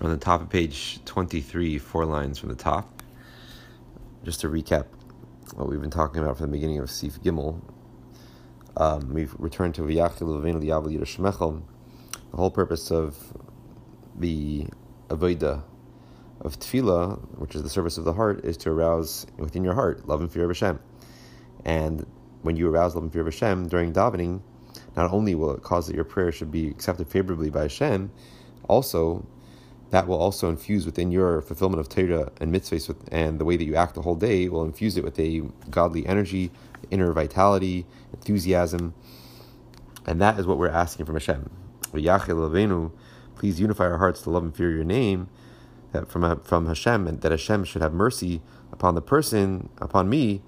on the top of page 23, four lines from the top. Just to recap what we've been talking about from the beginning of Sif Gimel, um, we've returned to V'yachil Levenu Liyavel Yirashmechel. The whole purpose of the Avodah of Tefillah, which is the service of the heart, is to arouse within your heart love and fear of Hashem. And when you arouse love and fear of Hashem during davening, not only will it cause that your prayer should be accepted favorably by Hashem, also that will also infuse within your fulfillment of Torah and mitzvahs, and the way that you act the whole day will infuse it with a godly energy, inner vitality, enthusiasm, and that is what we're asking from Hashem. Please unify our hearts to love and fear your name, that from from Hashem, and that Hashem should have mercy upon the person, upon me,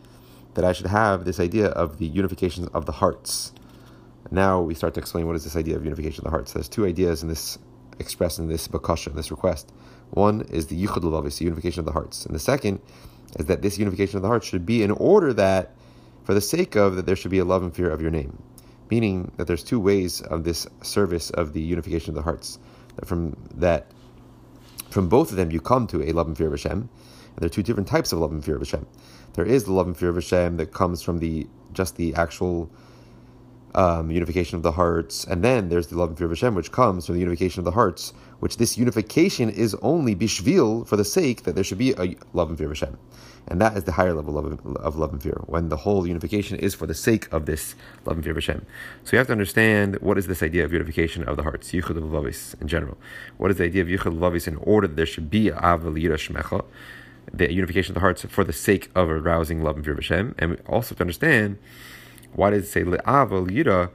that I should have this idea of the unification of the hearts. Now we start to explain what is this idea of unification of the hearts. There's two ideas in this expressed in this bakasha, in this request. One is the yichud lavavis, the unification of the hearts, and the second is that this unification of the hearts should be in order that, for the sake of that, there should be a love and fear of your name. Meaning that there's two ways of this service of the unification of the hearts. That from that, from both of them, you come to a love and fear of Hashem. And there are two different types of love and fear of Hashem. There is the love and fear of Hashem that comes from the just the actual um, unification of the hearts, and then there's the love and fear of Hashem, which comes from the unification of the hearts. Which this unification is only bishvil for the sake that there should be a love and fear of Hashem, and that is the higher level of, of love and fear. When the whole unification is for the sake of this love and fear of Hashem, so you have to understand what is this idea of unification of the hearts, yichud of in general. What is the idea of yichud of in order that there should be a aval shmecha, the unification of the hearts for the sake of arousing love and fear of Hashem, and we also have to understand why does it say le'ava ah, yira?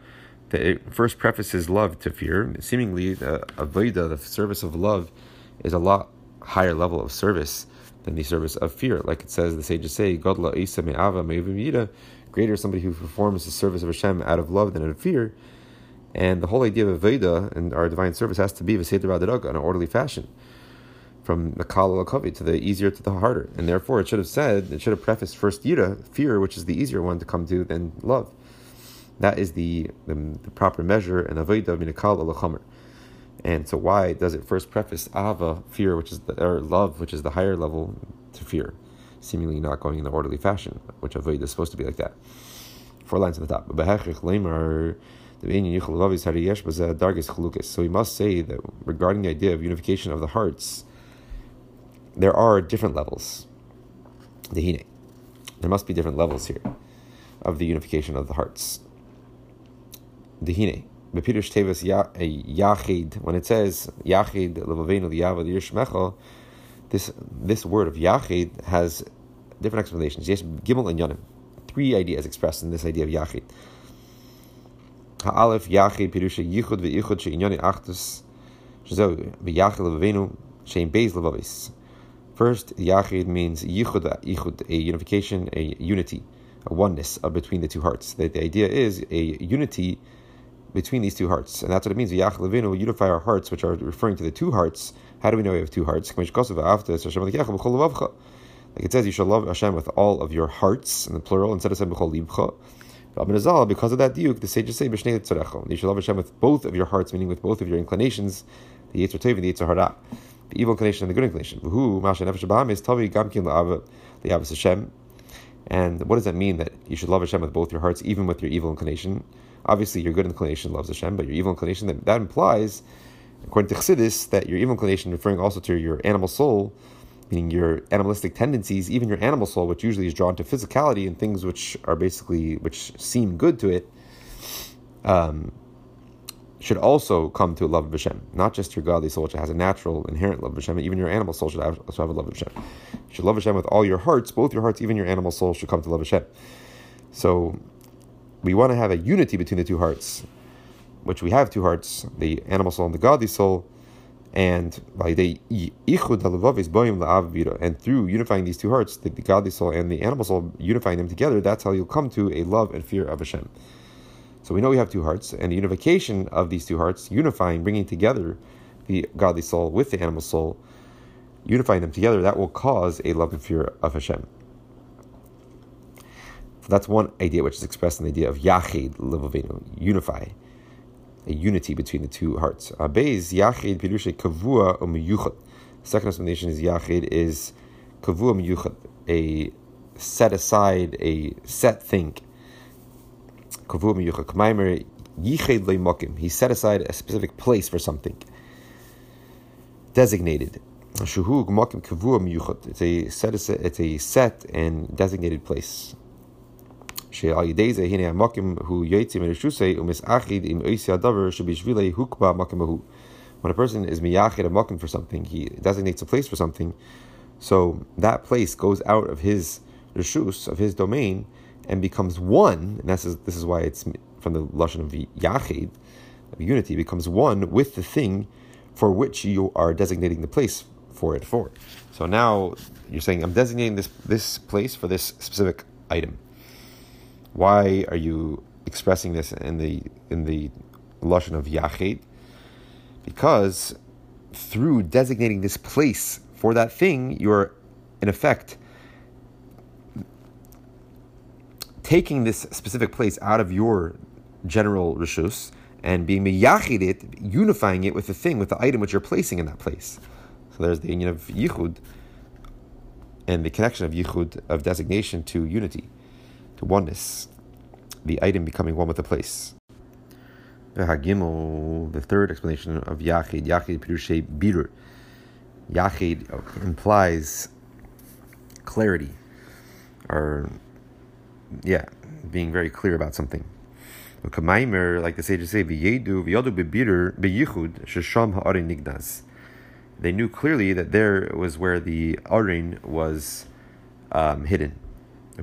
That it first prefaces love to fear. Seemingly, the avodah, the service of love, is a lot higher level of service than the service of fear. Like it says, the sages say, "Godla isa me'ava me'ivim Greater is somebody who performs the service of Hashem out of love than out of fear. And the whole idea of Veda and our divine service has to be V'seder in an orderly fashion from the kal kavi to the easier to the harder, and therefore it should have said it should have prefaced first yira fear, which is the easier one to come to than love. That is the the, the proper measure and avodah min kal alachamer. And so why does it first preface ava fear, which is the or love, which is the higher level to fear, seemingly not going in the orderly fashion, which avodah is supposed to be like that. Four lines on the top. So we must say that regarding the idea of unification of the hearts, there are different levels. Dehine. There must be different levels here of the unification of the hearts. Dehine. Bepirush Tevis eh, Yachid, when it says Yachid Levavenu Liyavad Yishmecha, this this word of Yachid has different explanations. Yes, Gimel and Yanim. Three ideas expressed in this idea of Yachid. Ha'alef Yachid Pirusha Yichud ve'Ichud she'inyani Achdus Shazo ve'Yachid Levavenu she'im Beis Levavis First, Yachid means yichud, yichud, a unification, a unity, a oneness between the two hearts. The, the idea is a unity between these two hearts. And that's what it means. Yachid Levinu will unify our hearts, which are referring to the two hearts. How do we know we have two hearts? Like it says, you shall love Hashem with all of your hearts, in the plural, instead of saying b'chol libcha. Because of that diuk, the sages say, You shall love Hashem with both of your hearts, meaning with both of your inclinations, the Yetzer Tov and the Yetzer Hara the evil inclination and the good inclination. Who Masha Nefesh is Tavi Gamkin La'av Hashem. And what does that mean that you should love Hashem with both your hearts, even with your evil inclination? Obviously, your good inclination loves Hashem, but your evil inclination, that, that implies, according to Chassidus, that your evil inclination, referring also to your animal soul, meaning your animalistic tendencies, even your animal soul, which usually is drawn to physicality and things which are basically, which seem good to it, um, should also come to a love of Hashem. Not just your godly soul, which has a natural, inherent love of Hashem, even your animal soul should also have a love of Hashem. You should love Hashem with all your hearts, both your hearts, even your animal soul should come to love Hashem. So we want to have a unity between the two hearts, which we have two hearts, the animal soul and the godly soul. And by the and through unifying these two hearts, the, the godly soul and the animal soul, unifying them together, that's how you'll come to a love and fear of Hashem. So we know we have two hearts, and the unification of these two hearts, unifying, bringing together the godly soul with the animal soul, unifying them together, that will cause a love and fear of Hashem. So that's one idea which is expressed in the idea of Yachid Levavenu, unify, a unity between the two hearts. Abez Yachid Pirushe Kavua Umiyuchot. Second explanation is Yachid is Kavua Miyuchad, a set aside, a set thing. Kavua Miyuchad. Kmaimer Yiched Mokim. He set aside a specific place for something. Designated. It's a set, it's a set and designated place. When a person is miyachid a makim for something, he designates a place for something, so that place goes out of his reshus, of his domain, and becomes one, and this is, this is why it's from the lashon of yachid, of unity, becomes one with the thing for which you are designating the place for it for. So now you're saying, I'm designating this, this place for this specific item. Why are you expressing this in the in the lashon of yachid? Because through designating this place for that thing, you're in effect taking this specific place out of your general rishus and being miyachid it, unifying it with the thing, with the item which you're placing in that place. So there's the union of yichud and the connection of yichud of designation to unity to oneness, the item becoming one with the place. The third explanation of Yachid, Yachid Pirushe Birur. Yachid implies clarity, or, yeah, being very clear about something. Like the sages say, They knew clearly that there was where the Arin was um, hidden.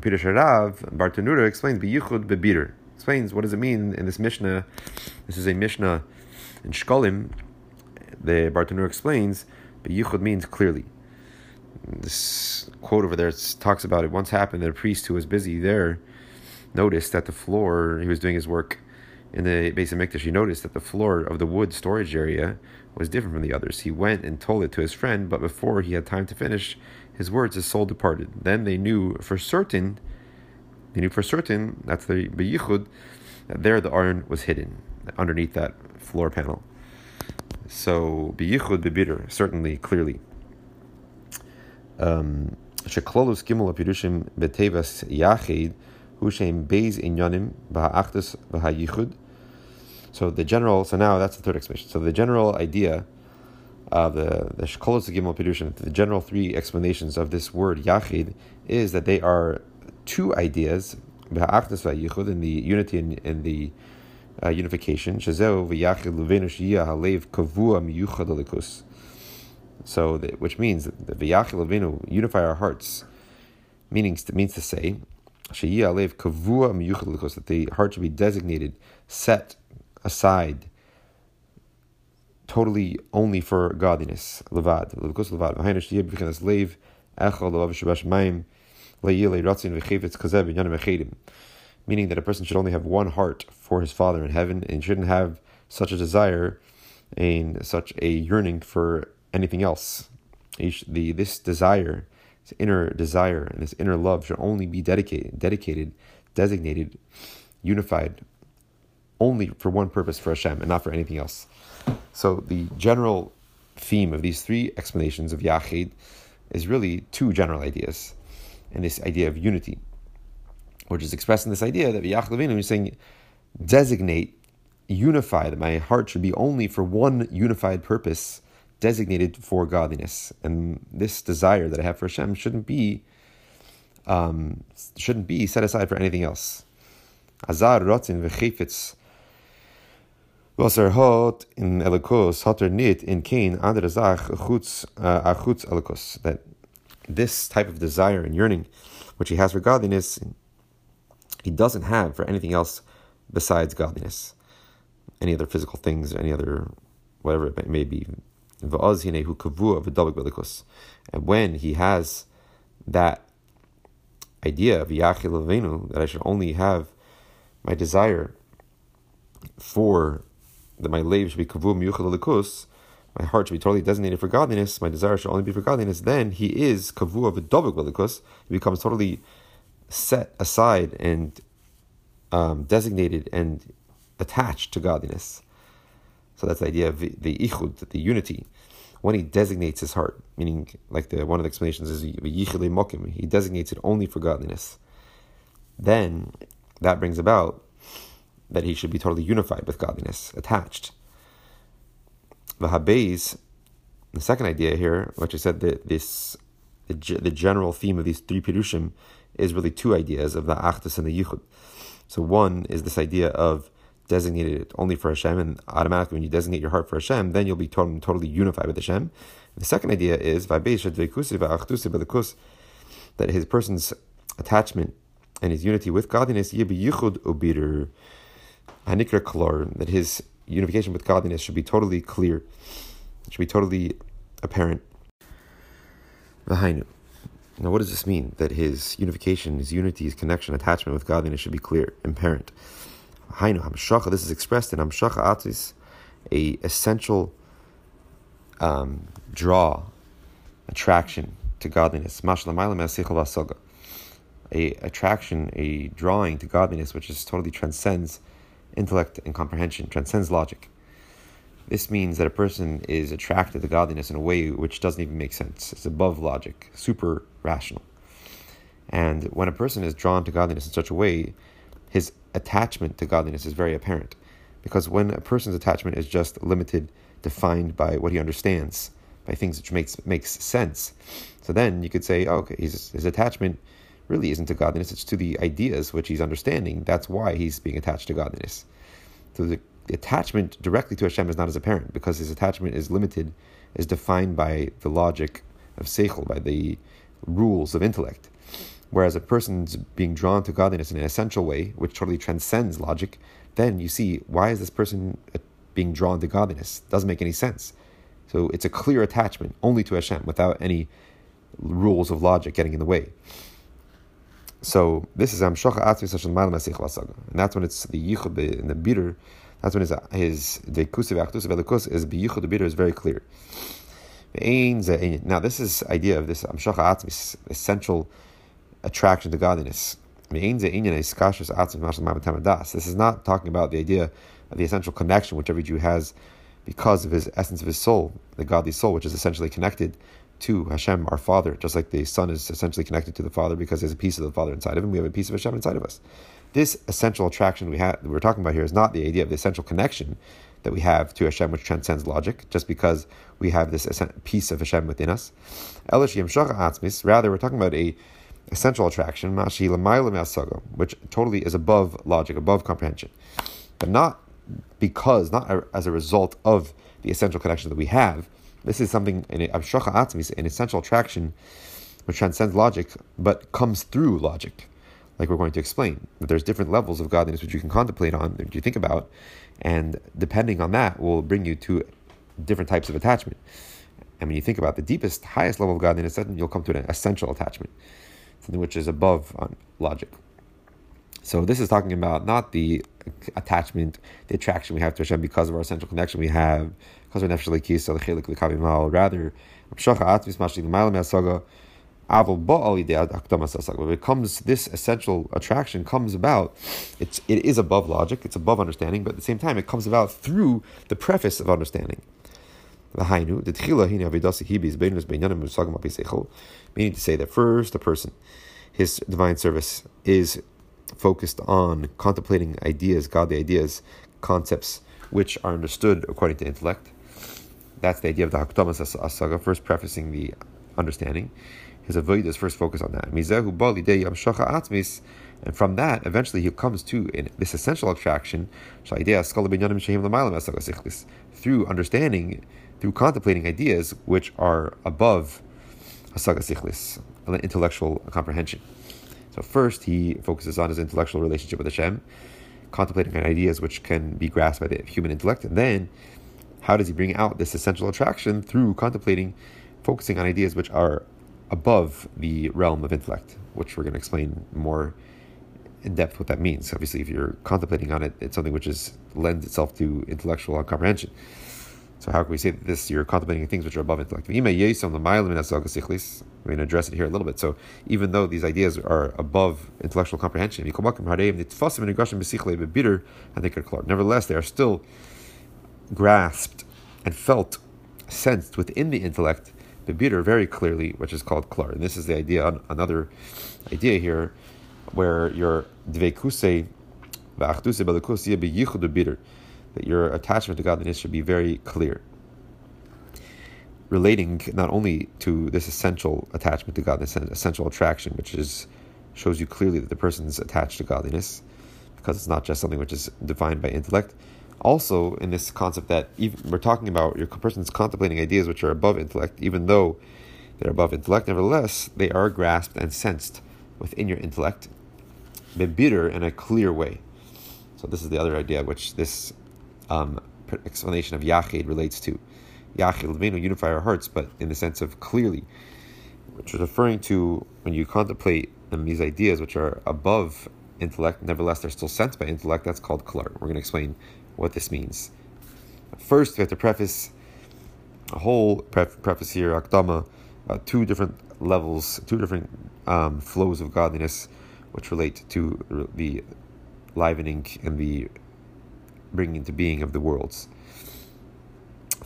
Peter Sharav, Bartanura explains. Explains what does it mean in this Mishnah. This is a Mishnah in Shkolim. The Bartanura explains B'yichud means clearly. This quote over there talks about it once happened that a priest who was busy there noticed that the floor, he was doing his work in the base of Mikdash, he noticed that the floor of the wood storage area was different from the others. He went and told it to his friend, but before he had time to finish, his words, his soul departed. Then they knew for certain, they knew for certain, that's the Beyichud, that there the iron was hidden underneath that floor panel. So Beyichud Bebitter, certainly, clearly. Um, Gimel Apirushim Betevas Yachid, Hushem Beis Inyanim. So the general, so now that's the third explanation. So the general idea of the the Shkolos Gimel Pirushim, the general three explanations of this word Yachid is that they are two ideas, in the unity and in, the uh, unification. So, the, which means that the v'yachil levinu unify our hearts, meaning means to say, that the heart should be designated, set aside totally only for godliness. Levad. Levikus levad. V'hainu shtiyeh b'chinas leiv echol levav shabash mayim le'yilei ratzin v'chefetz kazeh b'nyanim v'chedim. Meaning that a person should only have one heart for his Father in heaven and shouldn't have such a desire and such a yearning for anything else. The, this desire, this inner desire and this inner love should only be dedicated, dedicated, designated, unified, only for one purpose for Hashem and not for anything else. So the general theme of these three explanations of Yachid is really two general ideas, and this idea of unity, which is expressed in this idea that Yachid Levinu is saying, designate, unify, that my heart should be only for one unified purpose, designated for godliness, and this desire that I have for Hashem shouldn't be um, shouldn't be set aside for anything else. Azar rotzin v'chefetz Wasser hot in elikos hotter nit in kain andere zach chutz uh, achutz elikos that this type of desire and yearning which he has for godliness he doesn't have for anything else besides godliness. Any other physical things any other whatever it may be and when he has that idea of Yachil that I should only have my desire for that my lave should be kavu miyuchad alikus, my heart should be totally designated for godliness, my desire should only be for godliness, then he is kavu of a dovik alikus, he becomes totally set aside and um, designated and attached to godliness. So that's the idea of the, ichud, the unity. when he designates his heart, meaning like the one of the explanations is mokim, he designates it only for godliness, then that brings about that he should be totally unified with godliness, attached. The the second idea here, which I said that this the, the general theme of these three pirushim is really two ideas of the achdus and the yichud. So one is this idea of designated it only for Hashem, and automatically when you designate your heart for Hashem, then you'll be totally, totally unified with Hashem. The second idea is that his person's attachment and his unity with godliness that his unification with godliness should be totally clear, it should be totally apparent. Now, what does this mean? That his unification, his unity, his connection, attachment with godliness should be clear, and apparent. Hainu hamshacha. This is expressed in hamshacha atis, a essential um, draw, attraction to godliness. A attraction, a drawing to godliness, which is totally transcends intellect and comprehension, transcends logic. This means that a person is attracted to godliness in a way which doesn't even make sense. It's above logic, super rational. And when a person is drawn to godliness in such a way, his attachment to godliness is very apparent. Because when a person's attachment is just limited, defined by what he understands, by things which makes makes sense, so then you could say, oh, okay, his, his attachment really isn't to godliness; it's to the ideas which he's understanding. That's why he's being attached to godliness. So the, the attachment directly to Hashem is not as apparent because his attachment is limited, is defined by the logic of seichel, by the rules of intellect. Whereas a person's being drawn to godliness in an essential way, which totally transcends logic, then you see why is this person uh, being drawn to godliness? Doesn't make any sense. So it's a clear attachment only to Hashem without any rules of logic getting in the way. So this is Amshacha Atzmi Sashan Ma'al Masich. And that's when it's the Yichud in the bitter, that's when his his Dekusiv Achtusiv Elikus is the Yichud the bitter is very clear. Now this is idea of this Amshacha Atzmi essential attraction to godliness. This is not talking about the idea of the essential connection which every Jew has because of his essence of his soul, the godly soul, which is essentially connected to Hashem, our Father, just like the Son is essentially connected to the Father because there's a piece of the Father inside of him. We have a piece of Hashem inside of us. This essential attraction we have, we're talking about here is not the idea of the essential connection that we have to Hashem, which transcends logic, just because we have this piece of Hashem within us. Rather, we're talking about a essential attraction, which totally is above logic, above comprehension, but not because, not as a result of the essential connection that we have. This is something in an essential attraction which transcends logic, but comes through logic, like we're going to explain. That there's different levels of godliness which you can contemplate on, that you think about, and depending on that will bring you to different types of attachment. And when you think about the deepest, highest level of godliness, then you'll come to an essential attachment which is above uh, logic. So this is talking about not the attachment, the attraction we have to Hashem because of our essential connection we have, because we're nefesh lekisa, lechelik lekavimal. Rather, when it comes, this essential attraction comes about. It's it is above logic. It's above understanding, but at the same time, it comes about through the preface of understanding. Meaning to say that first, the person, his divine service is focused on contemplating ideas, godly ideas, concepts which are understood according to intellect. That's the idea of the Hakdamas Asaga, first prefacing the understanding. His avoid is first focused on that. And from that, eventually he comes to in this essential attraction through understanding through contemplating ideas which are above hasaga sichlis, intellectual comprehension. So first, he focuses on his intellectual relationship with Hashem, contemplating ideas which can be grasped by the human intellect, and then how does he bring out this essential attraction through contemplating, focusing on ideas which are above the realm of intellect, which we're going to explain more in depth what that means. Obviously, if you're contemplating on it, it's something which is lends itself to intellectual comprehension. So how can we say that this you're contemplating things which are above intellect? Going to address it here a little bit. So even though these ideas are above intellectual comprehension, nevertheless they are still grasped and felt sensed within the intellect, bebitter very clearly, which is called klar. And this is the idea, another idea here, where your that your attachment to godliness should be very clear. Relating not only to this essential attachment to godliness and essential attraction, which is shows you clearly that the person is attached to godliness, because it's not just something which is defined by intellect. Also, in this concept that even, we're talking about your person's contemplating ideas which are above intellect, even though they're above intellect, nevertheless, they are grasped and sensed within your intellect, in a clear way. So this is the other idea which this um, explanation of Yachid relates to. Yachid, Levenu, unify our hearts, but in the sense of clearly, which is referring to when you contemplate these ideas which are above intellect, nevertheless they're still sensed by intellect, that's called klar. We're going to explain what this means. First, we have to preface a whole pref- preface here, Akdama, uh, two different levels, two different um, flows of godliness which relate to the livening and the bringing into being of the worlds.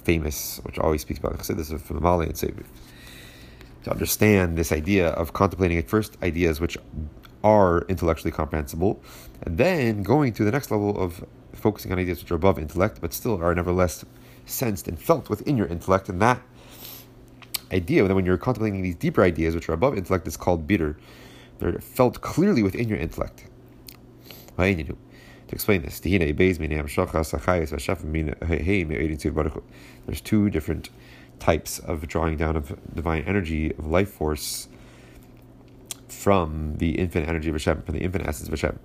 Famous, which always speaks about Chassidus of Himalayan Savior. To understand this idea of contemplating at first ideas which are intellectually comprehensible, and then going to the next level of focusing on ideas which are above intellect, but still are nevertheless sensed and felt within your intellect, and that idea, that when you're contemplating these deeper ideas which are above intellect, is called bitter. They're felt clearly within your intellect. To explain this, there's two different types of drawing down of divine energy, of life force from the infinite energy of Hashem, from the infinite essence of Hashem.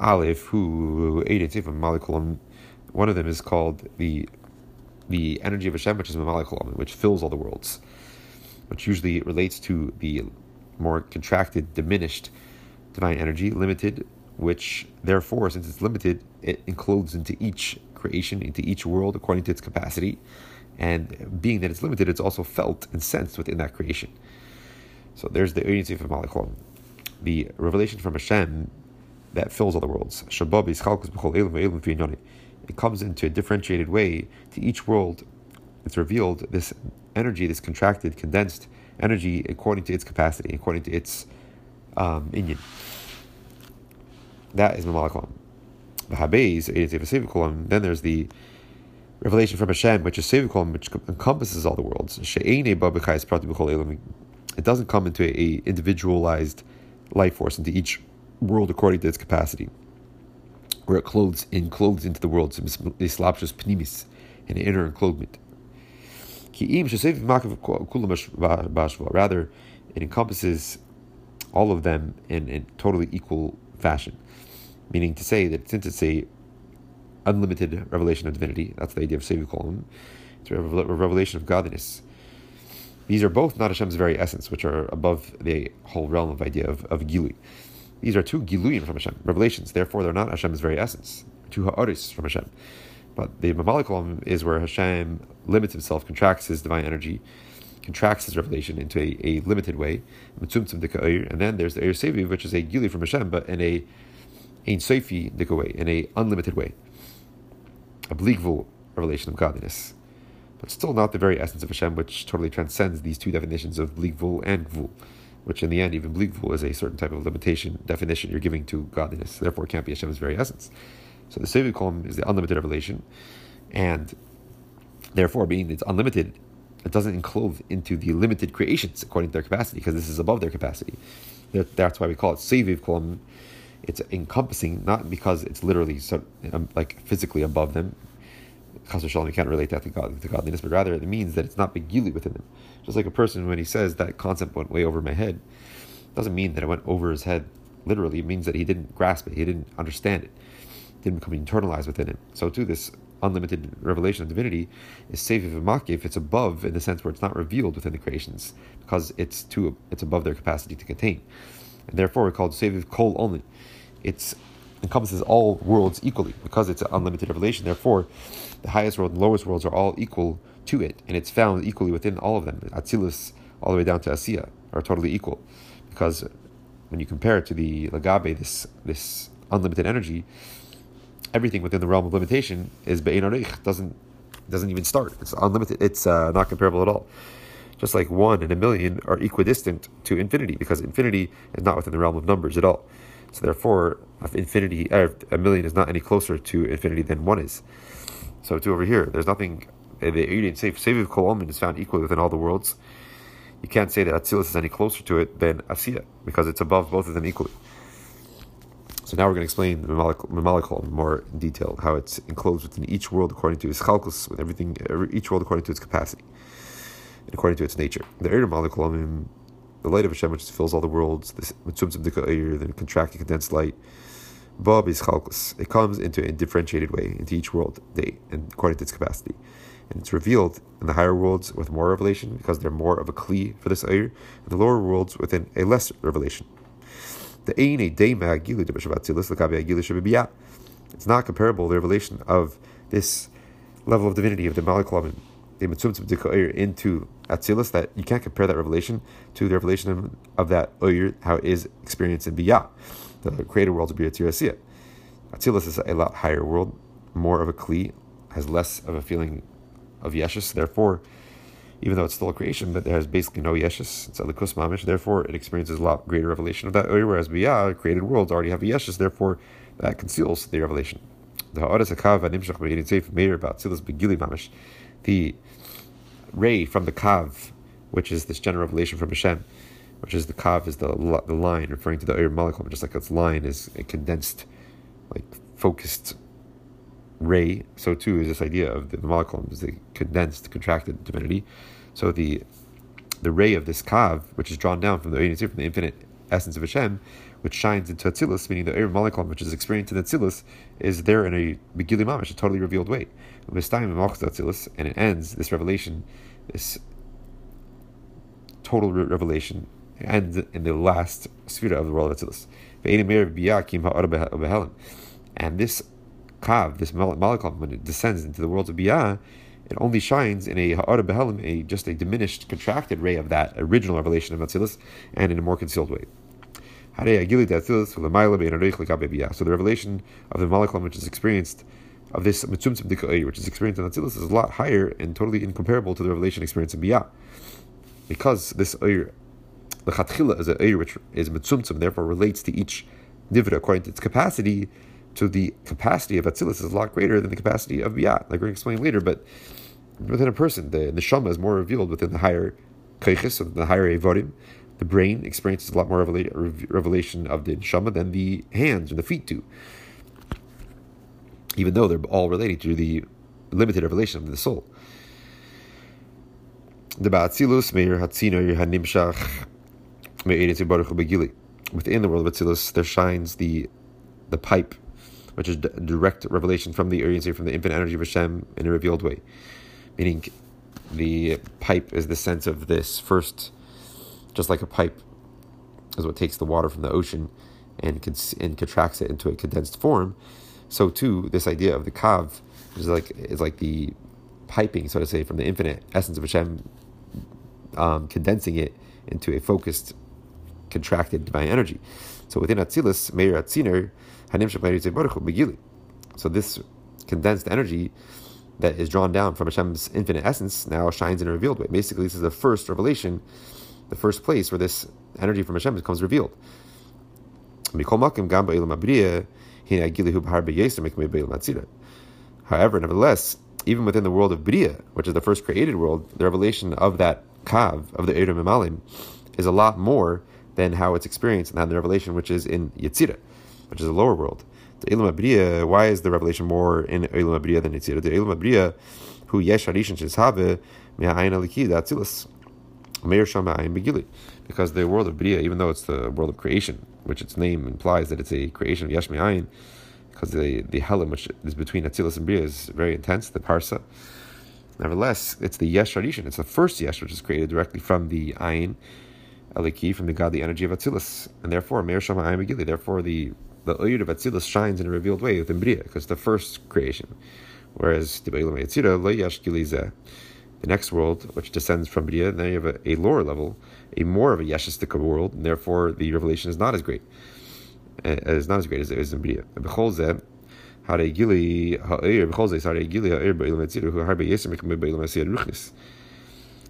Aleph, who one of them is called the the energy of Hashem, which is Mamalik which fills all the worlds, which usually relates to the more contracted, diminished divine energy, limited which therefore, since it's limited, it includes into each creation, into each world according to its capacity. And being that it's limited, it's also felt and sensed within that creation. So there's the agency of Malachon. The revelation from Hashem that fills all the worlds. It comes into a differentiated way to each world. It's revealed this energy, this contracted, condensed energy according to its capacity, according to its um, inyan. That is Mamalakolam. Then there's the revelation from Hashem, which is Sevikolam, which encompasses all the worlds. It doesn't come into a, individualized life force into each world according to its capacity, where it clothes in clothes into the world, islapshus pnimis, an inner enclothment. Rather, it encompasses all of them in a totally equal fashion meaning to say that since it's a unlimited revelation of divinity, that's the idea of Sevikolum, it's a revelation of godliness. These are both not Hashem's very essence, which are above the whole realm of idea of, of Gilui. These are two Giluyim from Hashem, revelations, therefore they're not Hashem's very essence, two Ha'aris from Hashem. But the Mamalikolum is where Hashem limits himself, contracts his divine energy, contracts his revelation into a, a limited way, and then there's the Eir Sevi, which is a Gili from Hashem, but in a Ein Sofi way, in a unlimited way. A Bligvul revelation of godliness. But still not the very essence of Hashem, which totally transcends these two definitions of Bligvul and Gvul, which in the end, even Bligvul is a certain type of limitation, definition you're giving to godliness. Therefore, it can't be Hashem's very essence. So the Sevi column is the unlimited revelation, and therefore, being it's unlimited, it doesn't enclose into the limited creations according to their capacity, because this is above their capacity. That's why we call it Seviv column it's encompassing not because it's literally so, um, like physically above them. Shalom, you can't relate that to, God, to godliness, but rather it means that it's not begili within them. Just like a person when he says that concept went way over my head, doesn't mean that it went over his head literally. It means that he didn't grasp it, he didn't understand it, it didn't become internalized within him. So too, this unlimited revelation of divinity is safe if if it's above in the sense where it's not revealed within the creations because it's too it's above their capacity to contain, and therefore we call it saviv kol only it encompasses all worlds equally because it's an unlimited revelation. Therefore, the highest world and lowest worlds are all equal to it, and it's found equally within all of them. Atzilus all the way down to Asiya are totally equal, because when you compare it to the Lagabe, this this unlimited energy, everything within the realm of limitation is be'en doesn't doesn't even start. It's unlimited. It's uh, not comparable at all. Just like one and a million are equidistant to infinity, because infinity is not within the realm of numbers at all. So therefore, infinity, uh, a million is not any closer to infinity than one is. So to over here, there's nothing. Uh, the Urian Seif of Kolomin is found equal within all the worlds. You can't say that Atzilus is any closer to it than Asiya, because it's above both of them equally. So now we're going to explain the Mamalakal more in detail, how it's enclosed within each world according to its chalkus, with everything, each world according to its capacity, and according to its nature. The Eir Malakal, the light of Hashem, which fills all the worlds, the Mitzum the contracted condensed light, Bob is chalkus. It comes into a differentiated way into each world, they, and according to its capacity. And it's revealed in the higher worlds with more revelation because they're more of a kli for this ayr, and the lower worlds within a less revelation. It's not comparable to the revelation of this level of divinity of the Dikoir into Atzilus, that you can't compare that revelation to the revelation of that Oir, how it is experienced in Bria, the created world of Bria Atzilus is a lot higher world, more of a Kli, has less of a feeling of Yeshus, therefore even though it's still a creation, but there's basically no yeshus. It's alikus mamish. Therefore, it experiences a lot greater revelation of that. Whereas bria, created worlds already have a yeshus. Therefore, that conceals the revelation. The ha'adas hakav animshach meir meir about tzilas begili mamish. The ray from the kav, which is this general revelation from Hashem, which is the kav is the the line referring to the Eir Malachim, just like its line is a condensed, like focused ray, so too is this idea of the, the is the condensed, contracted divinity. So the the ray of this kav, which is drawn down from the from the infinite essence of Hashem, which shines into Atzilus, meaning the air molecule, which is experienced in Atzilus, is there in a Begili Mamish, a totally revealed way. And it ends, this revelation, this total revelation, ends in the last sphere of the world of Atzilus. And this kav, this molecule, when it descends into the world of bria, it only shines in a ha'ara behelim, a just a diminished, contracted ray of that original revelation of Atzilus, and in a more concealed way. So the revelation of the molecule which is experienced of this mitzumtzum dika'ir, which is experienced in Atzilus, is a lot higher and totally incomparable to the revelation experienced in bria, because this ayr, the chatchila is an ayr which is mitzumtzum, therefore relates to each nivra according to its capacity so the capacity of Atzilus is a lot greater than the capacity of Biyat, like we're going to explain later. But within a person, the neshama is more revealed within the higher kaichis, so the higher evodim. The brain experiences a lot more revelation of the neshama than the hands and the feet do, even though they're all related to the limited revelation of the soul. Within the world of Atzilus, there shines the the pipe which is direct revelation from the Urian from the infinite energy of Hashem in a revealed way. Meaning, the pipe is the sense of this first, just like a pipe is what takes the water from the ocean and and contracts it into a condensed form. So too, this idea of the kav is like is like the piping, so to say, from the infinite essence of Hashem, um, condensing it into a focused, contracted divine energy. So within Atzilus, Meir Atziner, so this condensed energy that is drawn down from Hashem's infinite essence now shines in a revealed way. Basically, this is the first revelation, the first place where this energy from Hashem becomes revealed. However, nevertheless, even within the world of Bria, which is the first created world, the revelation of that Kav, of the Eirim Emalim, is a lot more than how it's experienced and in the revelation which is in Yetzirah which is the lower world. The Elam Abriya, why is the revelation more in Elam Abriya than Yitzira? The Elam Abriya, who yesh harishan sheshave me'ayin alikid atzilus meir shamayim begili. Because the world of Briya, even though it's the world of creation, which its name implies that it's a creation of yesh me'ayin, because the the helim which is between Atzilus and Briya is very intense, the parsa. Nevertheless, it's the yesh harishan. It's the first yesh which is created directly from the ayin, aliki, from the godly energy of Atzilus, and therefore meir shamayim begili. Therefore, the the Oyud of Atzilus shines in a revealed way within Bria, because the first creation. Whereas the next world, which descends from Bria, then you have a, a lower level, a more of a Yeshastika world, and therefore the revelation is not as great. Uh, is not as great as it is in Bria.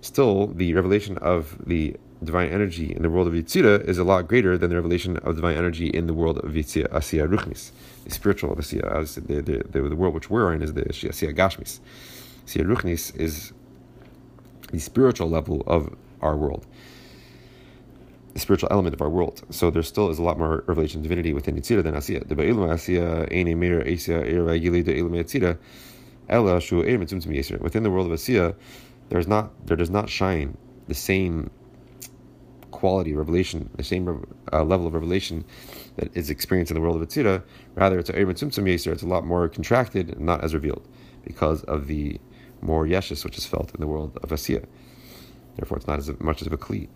Still, the revelation of the divine energy in the world of Yitzira is a lot greater than the revelation of divine energy in the world of Yitzira, Asiya Ruchnis, the spiritual Asiya, as the, the, the, the, world which we're in is the Asiya Gashmis. Asiya Ruchnis is the spiritual level of our world, the spiritual element of our world. So there still is a lot more revelation of divinity within Yitzira than Asiya. The Ba'ilum Asiya, Eine Mir, Asiya, Ir Vagili, Ilum Yitzira, Ella, Shu, Ir Mitzum Within the world of Asiya, there's not, there does not shine the same quality revelation, the same uh, level of revelation that is experienced in the world of Yitzira. Rather, it's a Tzumtzum Yeser, it's a lot more contracted and not as revealed because of the more Yeshus which is felt in the world of Asiya. Therefore, it's not as much of a Kli.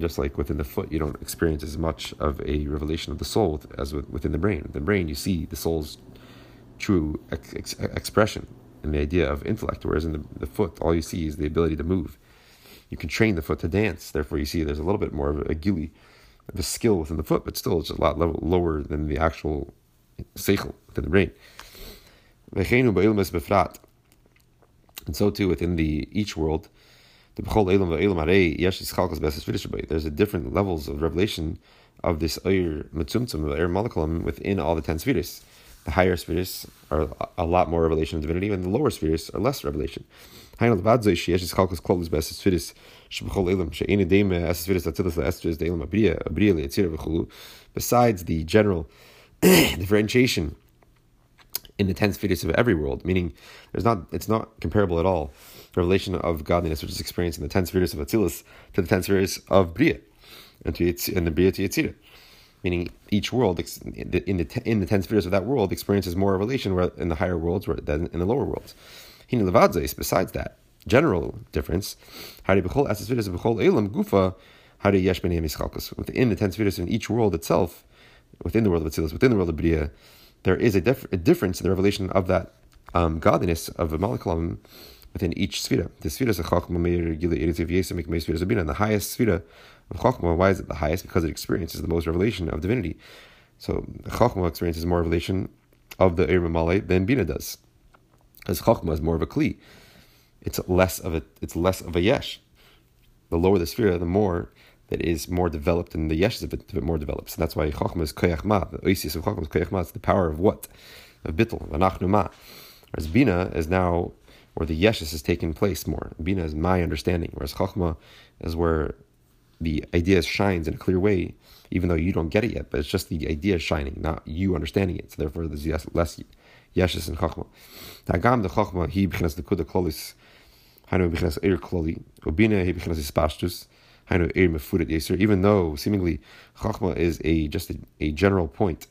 Just like within the foot, you don't experience as much of a revelation of the soul as within the brain. The brain, you see the soul's true ex- ex- expression and the idea of intellect, whereas in the, the foot, all you see is the ability to move you can train the foot to dance. Therefore, you see there's a little bit more of a gili, of a skill within the foot, but still it's a lot level, lower than the actual seichel within the brain. And so too within the each world, there's a different levels of revelation of this Eir Matzumtzum, Eir Malakalam within all the ten spheres. The higher spheres are a lot more revelation of divinity, and the lower spheres are less revelation. Besides the general differentiation in the ten spheres of every world, meaning there's not it's not comparable at all. The revelation of godliness which is experienced in the ten spheres of Atzilus to the ten spheres of Bria and to and the Bria to Yetzirah meaning each world in the in the ten spheres of that world experiences more revelation in the higher worlds than in the lower worlds. Besides that general difference, hari b'chol asesvidas b'chol elam gufa hari yesh b'nei within the ten spheres in each world itself, within the world of Atzilus, within the world of Bria, there is a, dif- a, difference in the revelation of that um, godliness of a molecule within each sphere. The sphere is a chachma meir gila eritiv yesem ik meis zabina. The highest sphere of chachma, why is it the highest? Because it experiences the most revelation of divinity. So chachma experiences more revelation of the Eir Malay than Bina does because Chachma is more of a Kli. It's less of a it's less of a yesh. The lower the sphere, the more that is more developed, and the yesh is a bit, a bit more developed. So that's why Chachma is koyach The oasis of Chachma is koyach It's the power of what? Of bittel, v'nachnu ma. Whereas Bina is now where the yeshus is taking place more. Bina is my understanding, whereas Chachma is where the idea shines in a clear way, even though you don't get it yet. But it's just the idea shining, not you understanding it. So therefore, there's less yeshus and chachma. Tagam the chachma he bechinas the kuda klolis. Hainu bechinas eir kloli. Obina he bechinas ispashtus. Even though seemingly chachma is a just a, a general point,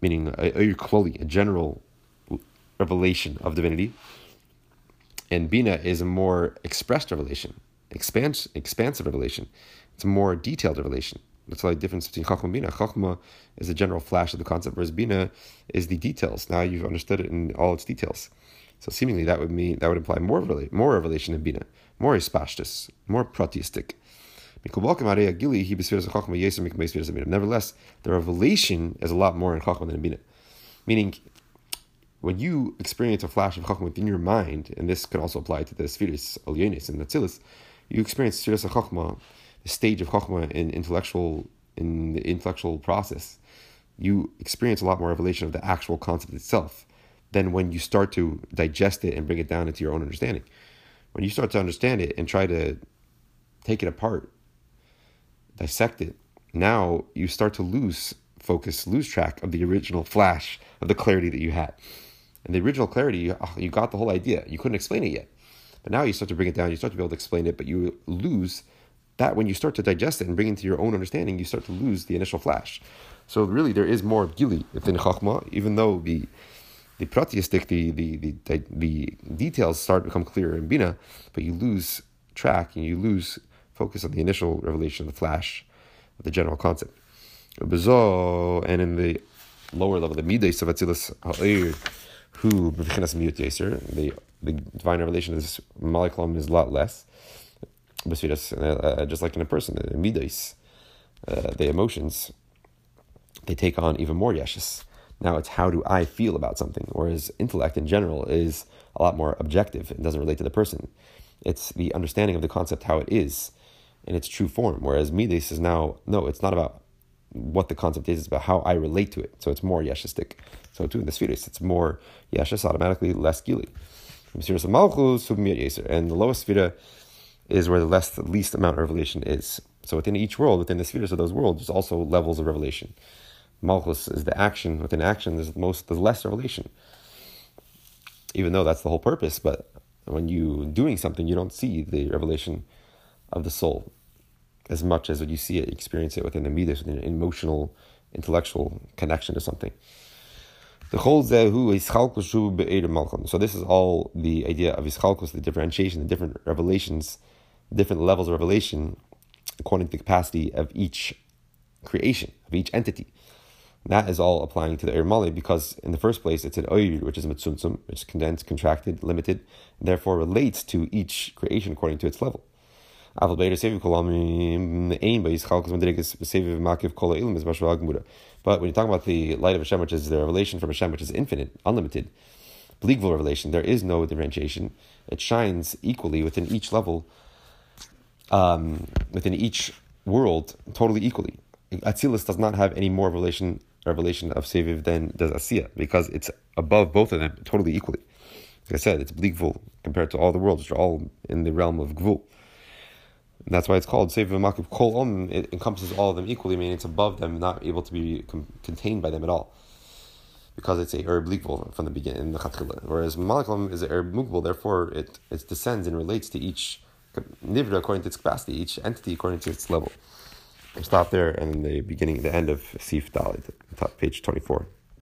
meaning kloli, a general revelation of divinity, and bina is a more expressed revelation, expans- expansive revelation. It's a more detailed revelation. That's the difference between Chachma and Bina. Chachma is a general flash of the concept, whereas Bina is the details. Now you've understood it in all its details. So seemingly that would mean that would imply more more revelation in Bina, more ispashtis, more proteistic. Nevertheless, the revelation is a lot more in Chachma than in Bina. Meaning, when you experience a flash of Chachma within your mind, and this can also apply to the Spheres, Alienis, and Natzilis, you experience Spheres Chachma the stage of chokhmah in intellectual in the intellectual process, you experience a lot more revelation of the actual concept itself than when you start to digest it and bring it down into your own understanding. When you start to understand it and try to take it apart, dissect it, now you start to lose focus, lose track of the original flash of the clarity that you had. And the original clarity, you, ah, you got the whole idea. You couldn't explain it yet. But now you start to bring it down, you start to be able to explain it, but you lose that when you start to digest it and bring it into your own understanding, you start to lose the initial flash. So really, there is more gili within chachma, even though the the pratyistic, the, the the, the details start to become clearer in bina, but you lose track and you lose focus on the initial revelation of the flash of the general concept. And in the lower level, the midas of Atzilus Ha'ir, who the the divine revelation is molecule is a lot less. Uh, uh, just like in a person, the midas, uh, the emotions, they take on even more yeshus. Now it's how do I feel about something, whereas intellect in general is a lot more objective. It doesn't relate to the person. It's the understanding of the concept how it is in its true form. Whereas midas is now no, it's not about what the concept is, it's about how I relate to it. So it's more yeshistic. So too in the spheres, it's more yeshes, automatically less gili. And the lowest sphere is where the less the least amount of revelation is. So within each world, within the spheres of those worlds, there's also levels of revelation. Malchus is the action. Within action, there's the most, there's less revelation. Even though that's the whole purpose, but when you doing something, you don't see the revelation of the soul as much as you see it, experience it within the midas, within an emotional, intellectual connection to something. So this is all the idea of hischalkus, the differentiation, the different revelations, different levels of revelation according to the capacity of each creation, of each entity. That is all applying to the Ohr Memaleh because, in the first place, it's an Oyr, which is a Metzumtzam, which is condensed, contracted, limited, therefore relates to each creation according to its level. But when you're talking about the light of Hashem, which is the revelation from Hashem, which is infinite, unlimited, bli gvul revelation, there is no differentiation. It shines equally within each level, um, within each world, totally equally. Atzilus does not have any more revelation revelation of Sovev than does Asiya, because it's above both of them totally equally. Like I said, it's bli gvul compared to all the worlds, which are all in the realm of Gvul. That's why it's called Sefer Makib Kol Om. It encompasses all of them equally, meaning it's above them, not able to be contained by them at all. Because it's a Ohr bli gvul from the beginning, in the Chatchila. Whereas Malaklam is a Ohr mugbal, therefore it, it descends and relates to each nivra according to its capacity, each entity according to its level. we stop there and the beginning, the end of Sif Daled, page 24.